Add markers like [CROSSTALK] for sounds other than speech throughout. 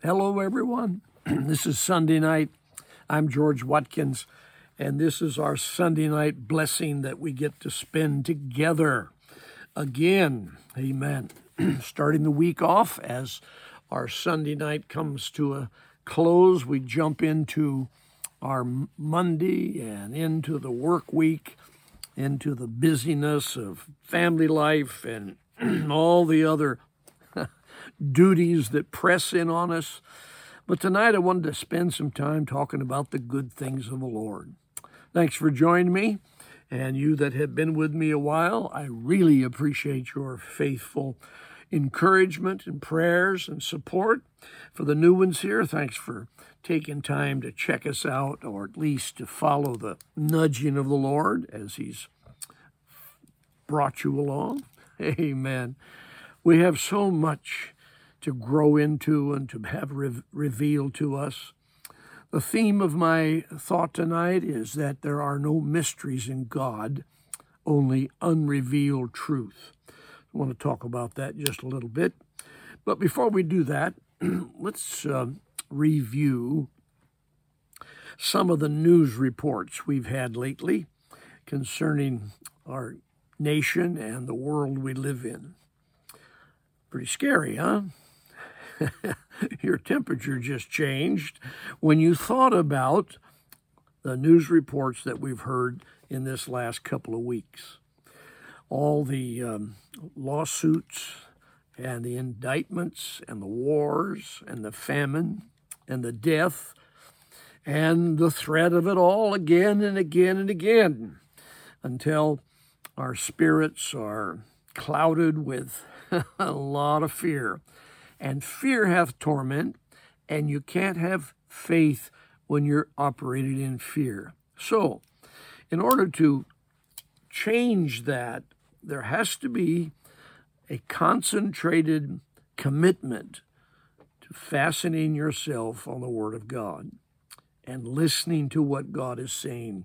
Hello, everyone. [CLEARS THROAT] this is Sunday night. I'm George Watkins, and this is our Sunday night blessing that we get to spend together again. Amen. [CLEARS THROAT] Starting the week off as our Sunday night comes to a close, we jump into our Monday and into the work week, into the busyness of family life and [CLEARS THROAT] all the other duties that press in on us. But tonight I wanted to spend some time talking about the good things of the Lord. Thanks for joining me. And you that have been with me a while, I really appreciate your faithful encouragement and prayers and support. For the new ones here, thanks for taking time to check us out or at least to follow the nudging of the Lord as He's brought you along. [LAUGHS] Amen. We have so much to grow into and to have re- revealed to us. The theme of my thought tonight is that there are no mysteries in God, only unrevealed truth. I want to talk about that just a little bit. But before we do that, [CLEARS THROAT] let's uh, review some of the news reports we've had lately concerning our nation and the world we live in. Pretty scary, huh? [LAUGHS] your temperature just changed when you thought about the news reports that we've heard in this last couple of weeks. All the um, lawsuits and the indictments and the wars and the famine and the death and the threat of it all again and again and again until our spirits are clouded with [LAUGHS] a lot of fear and fear hath torment, and you can't have faith when you're operated in fear. So, in order to change that, there has to be a concentrated commitment to fastening yourself on the Word of God and listening to what God is saying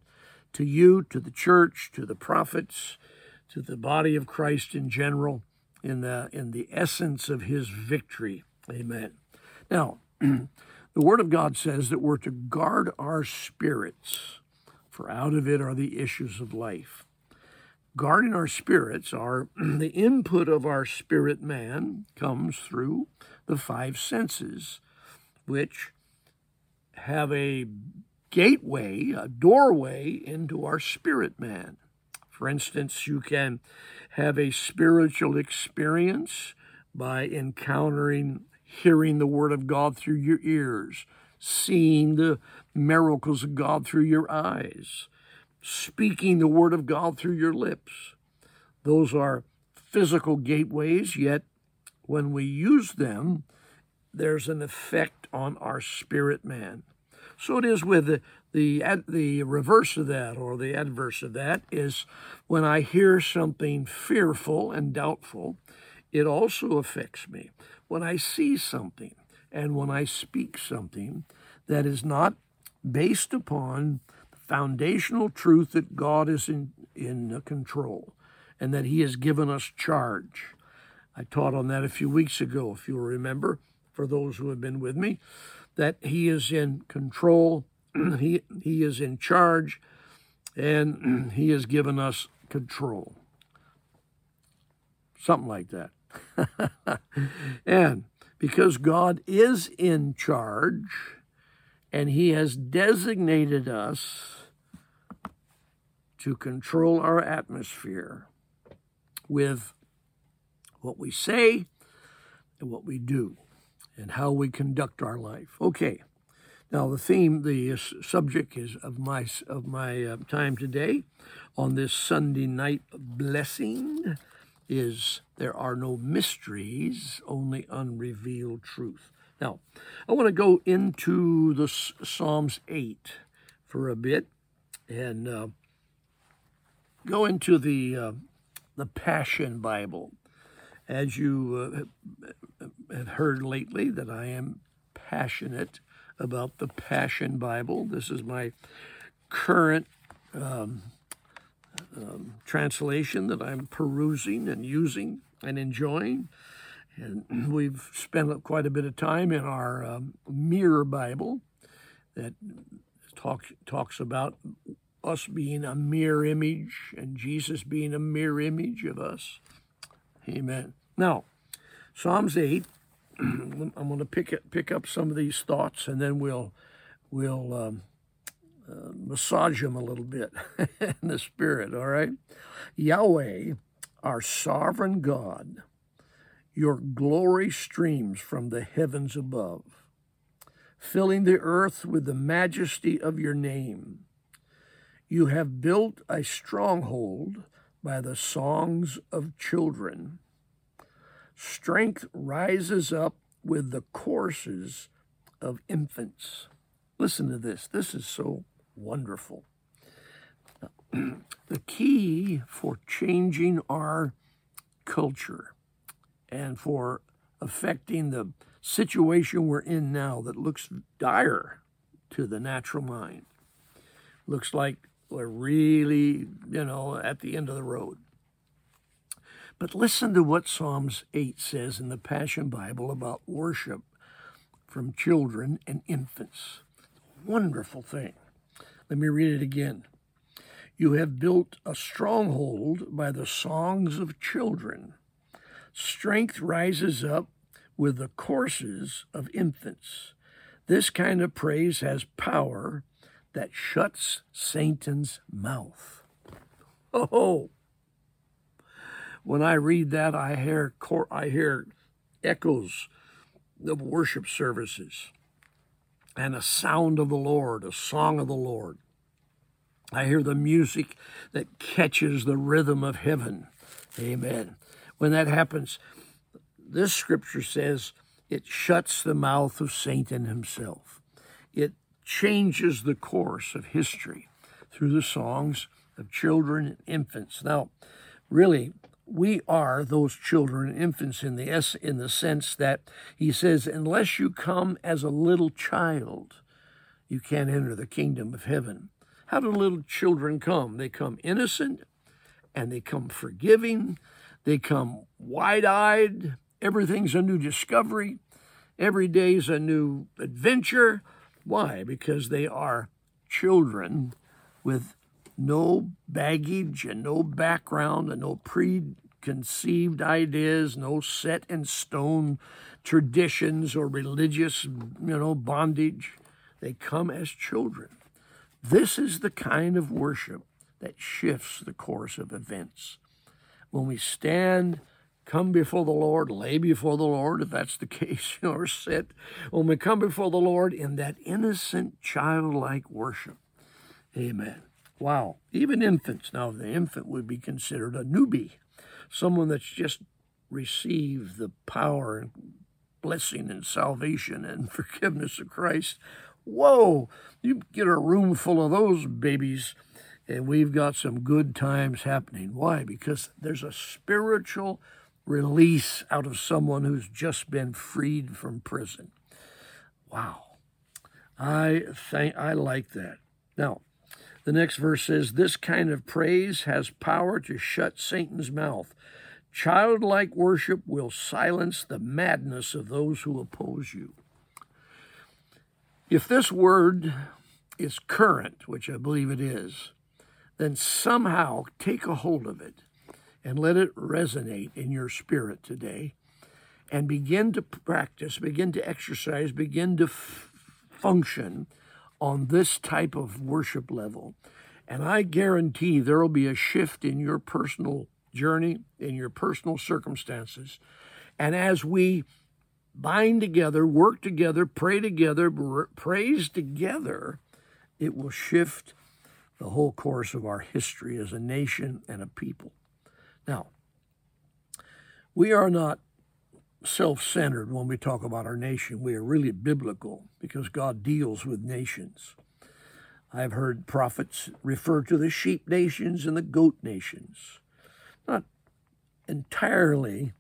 to you, to the church, to the prophets, to the body of Christ in general in the in the essence of his victory. Amen. Now, [CLEARS THROAT] the word of God says that we're to guard our spirits, for out of it are the issues of life. Guarding our spirits are [CLEARS THROAT] the input of our spirit man comes through the five senses, which have a gateway, a doorway into our spirit man. For instance, you can have a spiritual experience by encountering, hearing the Word of God through your ears, seeing the miracles of God through your eyes, speaking the Word of God through your lips. Those are physical gateways, yet when we use them, there's an effect on our spirit man. So it is with the, the, the reverse of that or the adverse of that is when I hear something fearful and doubtful, it also affects me. When I see something and when I speak something that is not based upon the foundational truth that God is in, in control and that He has given us charge. I taught on that a few weeks ago, if you'll remember, for those who have been with me that he is in control, [CLEARS THROAT] he, he is in charge, and [CLEARS THROAT] he has given us control. Something like that. [LAUGHS] and because God is in charge and he has designated us to control our atmosphere with what we say and what we do and how we conduct our life. Okay. Now the theme, the subject is of my of my uh, time today on this Sunday night blessing is there are no mysteries, only unrevealed truth. Now, I want to go into the Psalms 8 for a bit and uh, go into the uh, the Passion Bible. As you uh, have heard lately, that I am passionate about the Passion Bible. This is my current um, um, translation that I'm perusing and using and enjoying. And [CLEARS THROAT] we've spent quite a bit of time in our um, Mirror Bible that talks talks about us being a mirror image and Jesus being a mirror image of us. Amen. Now, Psalms 8, [CLEARS THROAT] I'm going to pick it, pick up some of these thoughts and then we'll we'll um, uh, massage them a little bit [LAUGHS] in the spirit, all right? Yahweh, our sovereign God, your glory streams from the heavens above, filling the earth with the majesty of your name. You have built a stronghold by the songs of children. Strength rises up with the courses of infants. Listen to this. This is so wonderful. [CLEARS THROAT] the key for changing our culture and for affecting the situation we're in now that looks dire to the natural mind. Looks like we're really, you know, at the end of the road. But listen to what Psalms 8 says in the Passion Bible about worship from children and infants. Wonderful thing. Let me read it again. You have built a stronghold by the songs of children. Strength rises up with the courses of infants. This kind of praise has power that shuts Satan's mouth. Oh, when I read that, I hear I hear echoes of worship services and a sound of the Lord, a song of the Lord. I hear the music that catches the rhythm of heaven. Amen. When that happens, this scripture says it shuts the mouth of Satan himself. It changes the course of history through the songs of children and infants. Now, really, we are those children infants in the s in the sense that he says, unless you come as a little child, you can't enter the kingdom of heaven. How do little children come? They come innocent and they come forgiving. They come wide eyed. Everything's a new discovery. Every day's a new adventure. Why? Because they are children with no baggage and no background and no preconceived ideas, no set in stone traditions or religious, you know, bondage. They come as children. This is the kind of worship that shifts the course of events. When we stand, come before the Lord, lay before the Lord, if that's the [LAUGHS] case, you know, or sit, when we come before the Lord in that innocent, childlike worship. Amen. Wow. Even infants. Now, the infant would be considered a newbie, someone that's just received the power and blessing and salvation and [LAUGHS] forgiveness of Christ. Whoa, you get a room full of those babies, and we've got some good times happening. Why? Because there's a spiritual release out of someone who's just been freed from prison. Wow. I think I like that. Now, the next verse says, This kind of praise has power to shut Satan's mouth. Childlike worship will silence the madness of those who oppose you. If this word is current, which I believe it is, then somehow take a hold of it and let it resonate in your spirit today and begin to practice, begin to exercise, begin to f- function on this type of worship level. And I guarantee there will be a shift in your personal journey, in your personal circumstances. And as we bind together, work together, pray together, praise together, it will shift the whole course of our history as a nation and a people. Now, we are not self centered when we talk about our nation. We are really biblical because God deals with nations. I've heard prophets refer to the sheep nations and the goat nations. Not entirely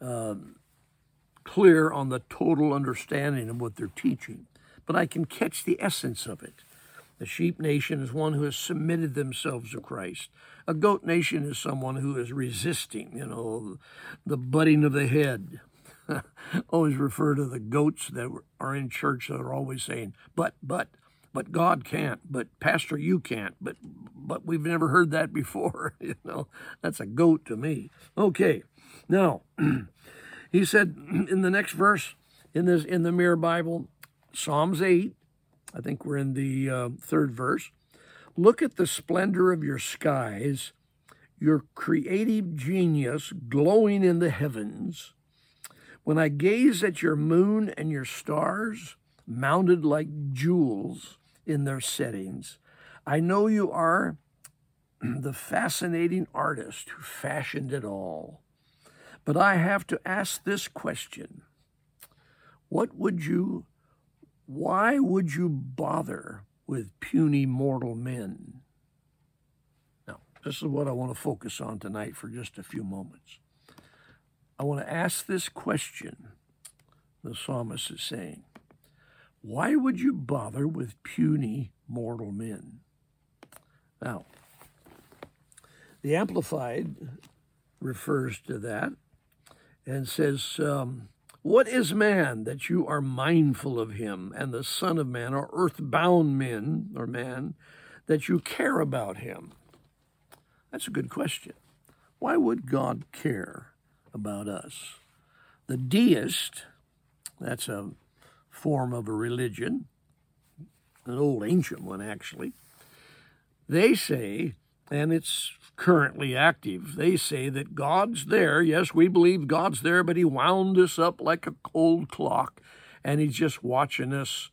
um, clear on the total understanding of what they're teaching, but I can catch the essence of it. The sheep nation is one who has submitted themselves to Christ. A goat nation is someone who is resisting, you know, the butting of the head. [LAUGHS] always refer to the goats that are in church that are always saying, but, but, but God can't, but Pastor, you can't, but, but we've never heard that before. [LAUGHS] you know, that's a goat to me. Okay, now, [CLEARS THROAT] he said [CLEARS THROAT] in the next verse in this in the Mirror Bible, Psalms 8, I think we're in the uh, third verse. Look at the splendor of your skies, your creative genius glowing in the heavens. When I gaze at your moon and your stars, mounted like jewels in their settings, I know you are [CLEARS THROAT] the fascinating artist who fashioned it all. But I have to ask this question What would you, why would you bother with puny mortal men? Now, this is what I want to focus on tonight for just a few moments. I want to ask this question, the psalmist is saying. Why would you bother with puny mortal men? Now, the Amplified refers to that and says, um, What is man that you are mindful of him, and the Son of Man, or earthbound men, or man, that you care about him? That's a good question. Why would God care about us? The deist, that's a form of a religion, an old ancient one actually, they say, and it's currently active, they say that God's there. Yes, we believe God's there, but He wound us up like a cold clock, and He's just watching us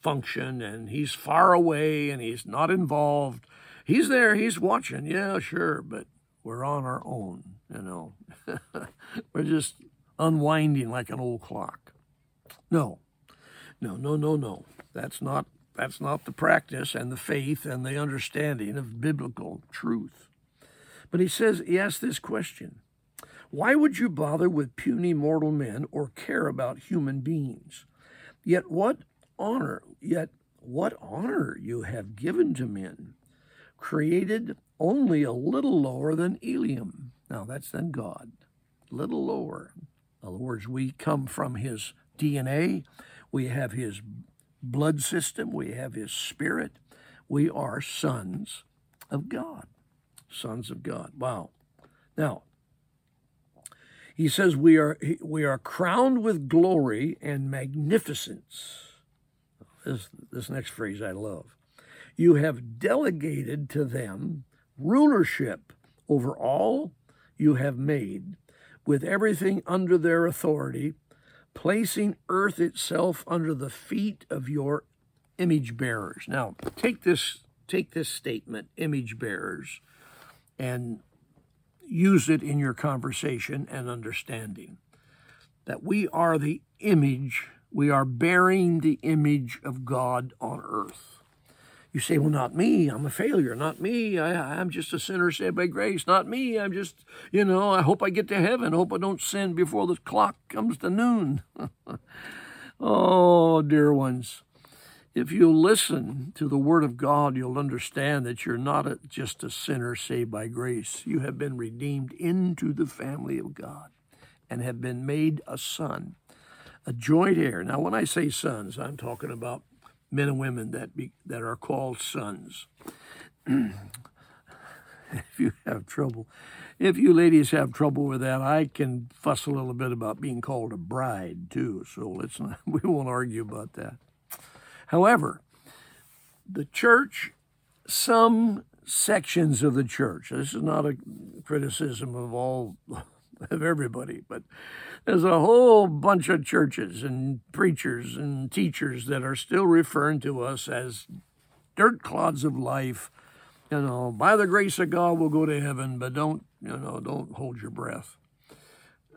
function, and He's far away, and He's not involved. He's there, He's watching, yeah, sure, but we're on our own, you know. [LAUGHS] we're just unwinding like an old clock. No, no, no, no, no. That's not that's not the practice and the faith and the understanding of biblical truth. But he says, he asks this question Why would you bother with puny mortal men or care about human beings? Yet what honor, yet what honor you have given to men, created only a little lower than Elohim. Now that's than God, a little lower. In other words, we come from his DNA, we have his blood system, we have his spirit. We are sons of God. Sons of God. Wow. Now, he says we are we are crowned with glory and magnificence. This this next phrase I love. You have delegated to them rulership over all you have made, with everything under their authority, placing earth itself under the feet of your image bearers. Now, take this take this statement, image bearers, and use it in your conversation and understanding. That we are the image, we are bearing the image of God on earth. You say, well, not me. I'm a failure. Not me. I, am just a sinner saved by grace. Not me. I'm just, you know, I hope I get to heaven. Hope I don't sin before the clock comes to noon. [LAUGHS] oh, dear ones. If you listen to the Word of God, you'll understand that you're not a, just a sinner saved by grace. You have been redeemed into the family of God and have been made a son, a joint heir. Now, when I say sons, I'm talking about men and women that be, that are called sons. [CLEARS THROAT] if you have trouble, if you ladies have trouble with that, I can fuss a little bit about being called a bride too. So let's not, [LAUGHS] we won't argue about that. However, the church, some sections of the church, this is not a criticism of all of everybody, but there's a whole bunch of churches and preachers and teachers that are still referring to us as dirt clods of life. You know, by the grace of God, we'll go to heaven, but don't, you know, don't hold your breath.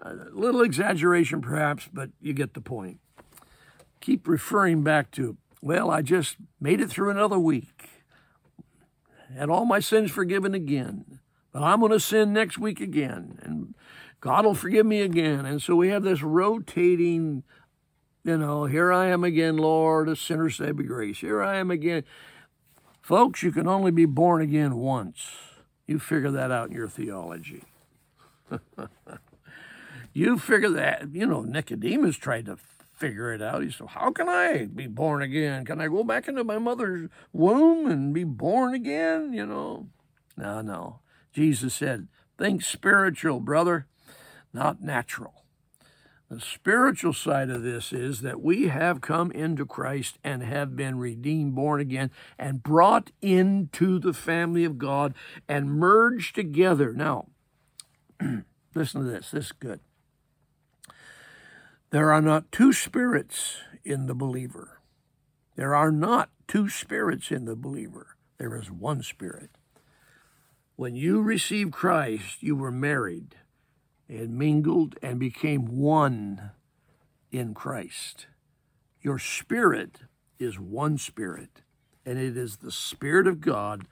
A little exaggeration, perhaps, but you get the point. Keep referring back to, well, I just made it through another week, had all my sins forgiven again, but I'm going to sin next week again. And God will forgive me again. And so we have this rotating, you know, here I am again, Lord, a sinner saved by grace. Here I am again. Folks, you can only be born again once. You figure that out in your theology. [LAUGHS] You figure that, you know, Nicodemus tried to figure it out. He said, How can I be born again? Can I go back into my mother's womb and be born again? You know? No, no. Jesus said, Think spiritual, brother, not natural. The spiritual side of this is that we have come into Christ and have been redeemed, born again, and brought into the family of God and merged together. Now, [CLEARS THROAT] listen to this. This is good. There are not two spirits in the believer. There are not two spirits in the believer. There is one spirit. When you received Christ, you were married and mingled and became one in Christ. Your spirit is one spirit, and it is the Spirit of God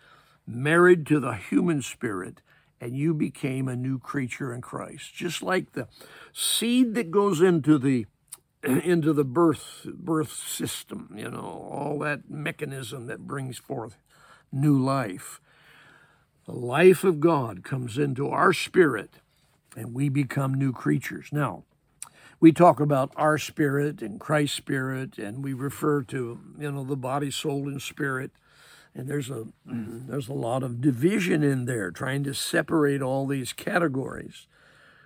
married to the human spirit, and you became a new creature in Christ. Just like the seed that goes into the [CLEARS THROAT] into the birth birth system, you know, all that mechanism that brings forth new life. The life of God comes into our spirit and we become new creatures. Now, we talk about our spirit and Christ's spirit, and we refer to you know the body, soul, and spirit. And there's a mm-hmm. there's a lot of division in there, trying to separate all these categories.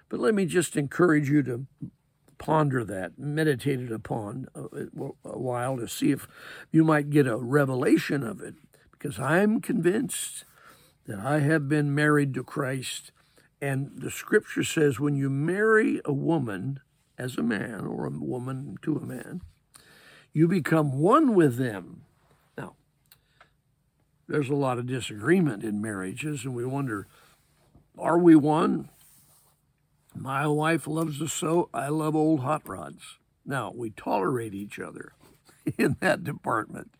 But let me just encourage you to ponder that, meditate it upon a, a while to see if you might get a revelation of it. Because I'm convinced that I have been married to Christ and the scripture says when you marry a woman as a man or a woman to a man, you become one with them. Now, there's a lot of disagreement in marriages, and we wonder are we one? My wife loves to sew. I love old hot rods. Now, we tolerate each other [LAUGHS] in that department.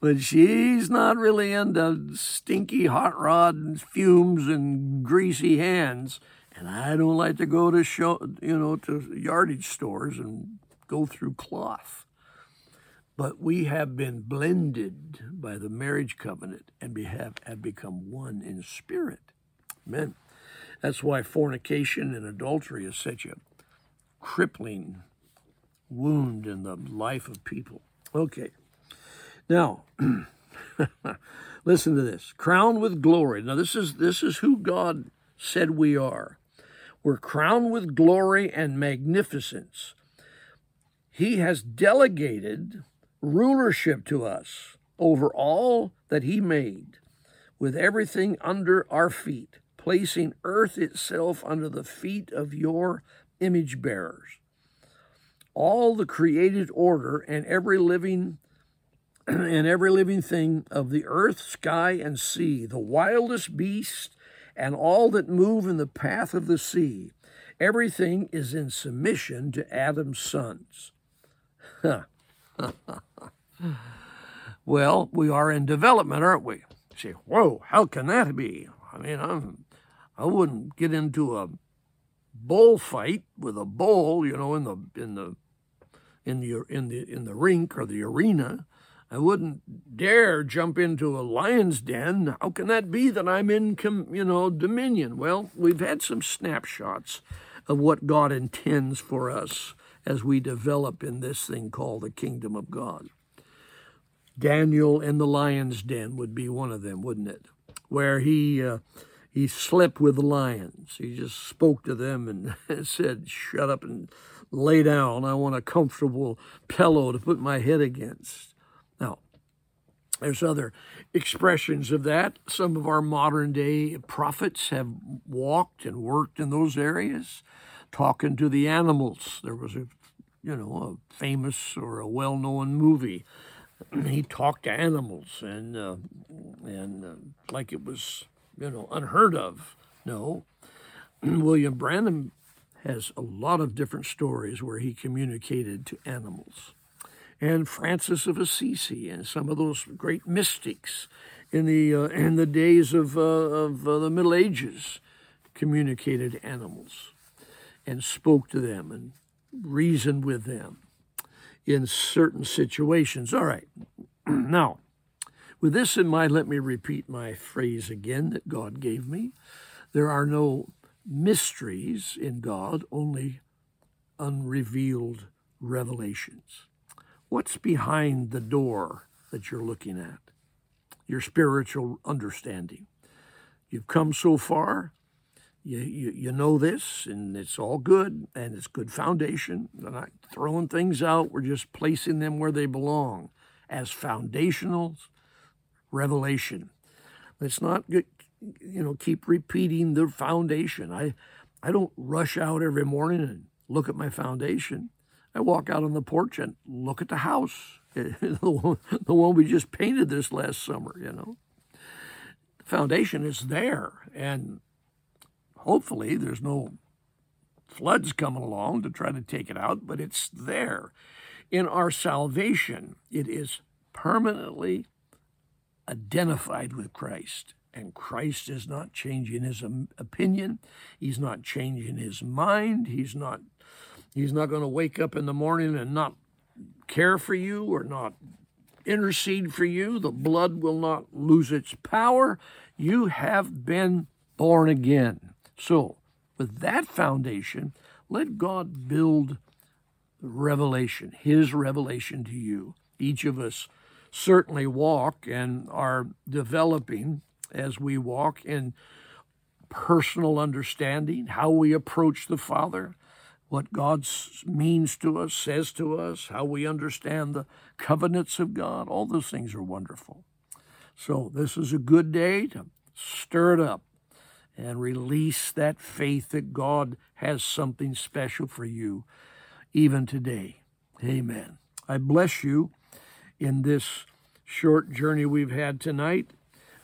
But she's not really into stinky hot rod and fumes and greasy hands. And I don't like to go to show, you know, to yardage stores and go through cloth. But we have been blended by the marriage covenant and we have, have become one in spirit. Amen. That's why fornication and adultery is such a crippling wound in the life of people. Okay. Now, [CLEARS THROAT] listen to this. Crowned with glory. Now this is this is who God said we are. We're crowned with glory and magnificence. He has delegated rulership to us over all that he made, with everything under our feet, placing earth itself under the feet of your image bearers. All the created order and every living [CLEARS THROAT] and every living thing of the earth, sky, and sea, the wildest beast, and all that move in the path of the sea. Everything is in submission to Adam's sons. [LAUGHS] well, we are in development, aren't we? You say, whoa, how can that be? I mean, I'm, I wouldn't get into a bullfight with a bull, you know, in the in the in the in the in the rink or the arena. I wouldn't dare jump into a lion's den. How can that be that I'm in, you know, dominion? Well, we've had some snapshots of what God intends for us as we develop in this thing called the kingdom of God. Daniel in the lion's den would be one of them, wouldn't it? Where he uh, he slept with the lions. He just spoke to them and [LAUGHS] said, "Shut up and lay down. I want a comfortable pillow to put my head against." There's other expressions of that. Some of our modern day prophets have walked and worked in those areas, talking to the animals. There was a, you know, a famous or a well-known movie. He talked to animals, and uh, and uh, like it was, you know, unheard of. No, [CLEARS THROAT] William Branham has a lot of different stories where he communicated to animals and Francis of Assisi and some of those great mystics in the uh, in the days of uh, of uh, the Middle Ages communicated animals and spoke to them and reasoned with them in certain situations. All right, [CLEARS THROAT] now with this in mind, let me repeat my phrase again that God gave me. There are no mysteries in God, only unrevealed revelations. What's behind the door that you're looking at? Your spiritual understanding. You've come so far, you, you, you know this, and it's all good, and it's good foundation. We're not throwing things out, we're just placing them where they belong as foundational revelation. Let's not get, you know keep repeating the foundation. I I don't rush out every morning and look at my foundation. I walk out on the porch and look at the house, [LAUGHS] the one we just painted this last summer. You know, the foundation is there, and hopefully there's no floods coming along to try to take it out, but it's there. In our salvation, it is permanently identified with Christ. And Christ is not changing his um, opinion. He's not changing his mind. He's not he's not going to wake up in the morning and not care for you or not intercede for you. The blood will not lose its power. You have been born again. So, with that foundation, let God build revelation, his revelation to you. Each of us certainly walk and are developing as we walk in personal understanding, how we approach the Father, what God means to us, says to us, how we understand the covenants of God. All those things are wonderful. So, this is a good day to stir it up and release that faith that God has something special for you even today. Amen. I bless you in this short journey we've had tonight.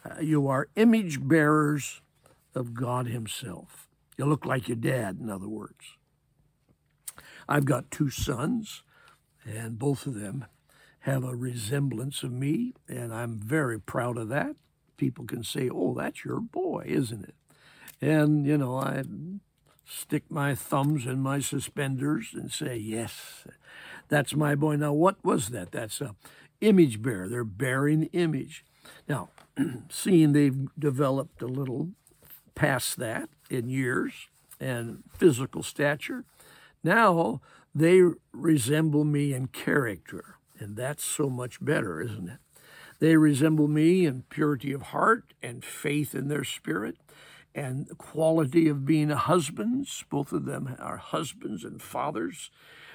Uh, you are image bearers of God Himself. You look like your dad, in other words. I've got two sons, and both of them have a resemblance of me, and I'm very proud of that. People can say, Oh, that's your boy, isn't it? And, you know, I stick my thumbs in my suspenders and say, Yes, that's my boy. Now, what was that? That's a image bearer. They're bearing the image. Now, [CLEARS THROAT] seeing they've developed a little past that in years and physical stature, now they resemble me in character. And that's so much better, isn't it? They resemble me in purity of heart and faith in their spirit and quality of being husbands. Both of them are husbands and fathers,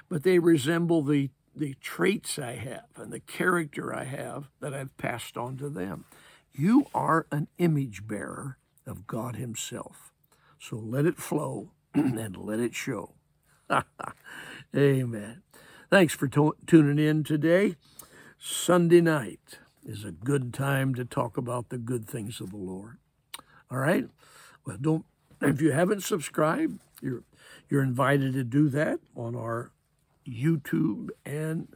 but they resemble the the traits I have and the character I have that I've passed on to them. You are an image bearer of God Himself. So let it flow [CLEARS THROAT] and let it show. [LAUGHS] Amen. Thanks for to- tuning in today. Sunday night is a good time to talk about the good things of the Lord. All right? Well, don't if you haven't subscribed, you're you're invited to do that on our YouTube and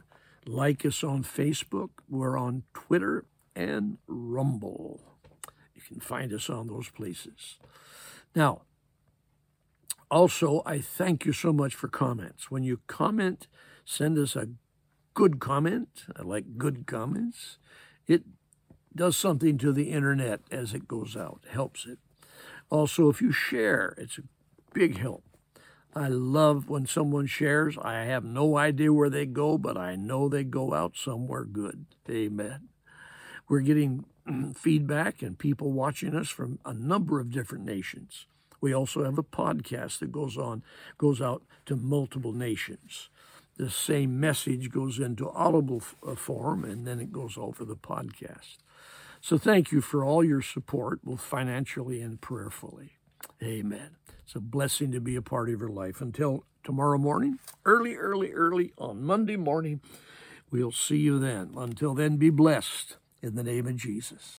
like us on Facebook. We're on Twitter and Rumble. You can find us on those places. Now, also, I thank you so much for comments. When you comment, send us a good comment. I like good comments. It does something to the internet as it goes out, helps it. Also, if you share, it's a big help. I love when someone shares. I have no idea where they go, but I know they go out somewhere good. Amen. We're getting [CLEARS THROAT] feedback and people watching us from a number of different nations. We also have a podcast that goes on, goes out to multiple nations. The same message goes into audible uh, form and then it goes over the podcast. So thank you for all your support, both financially and prayerfully. Amen. It's a blessing to be a part of your life. Until tomorrow morning, early, early, early on Monday morning, we'll see you then. Until then, be blessed in the name of Jesus.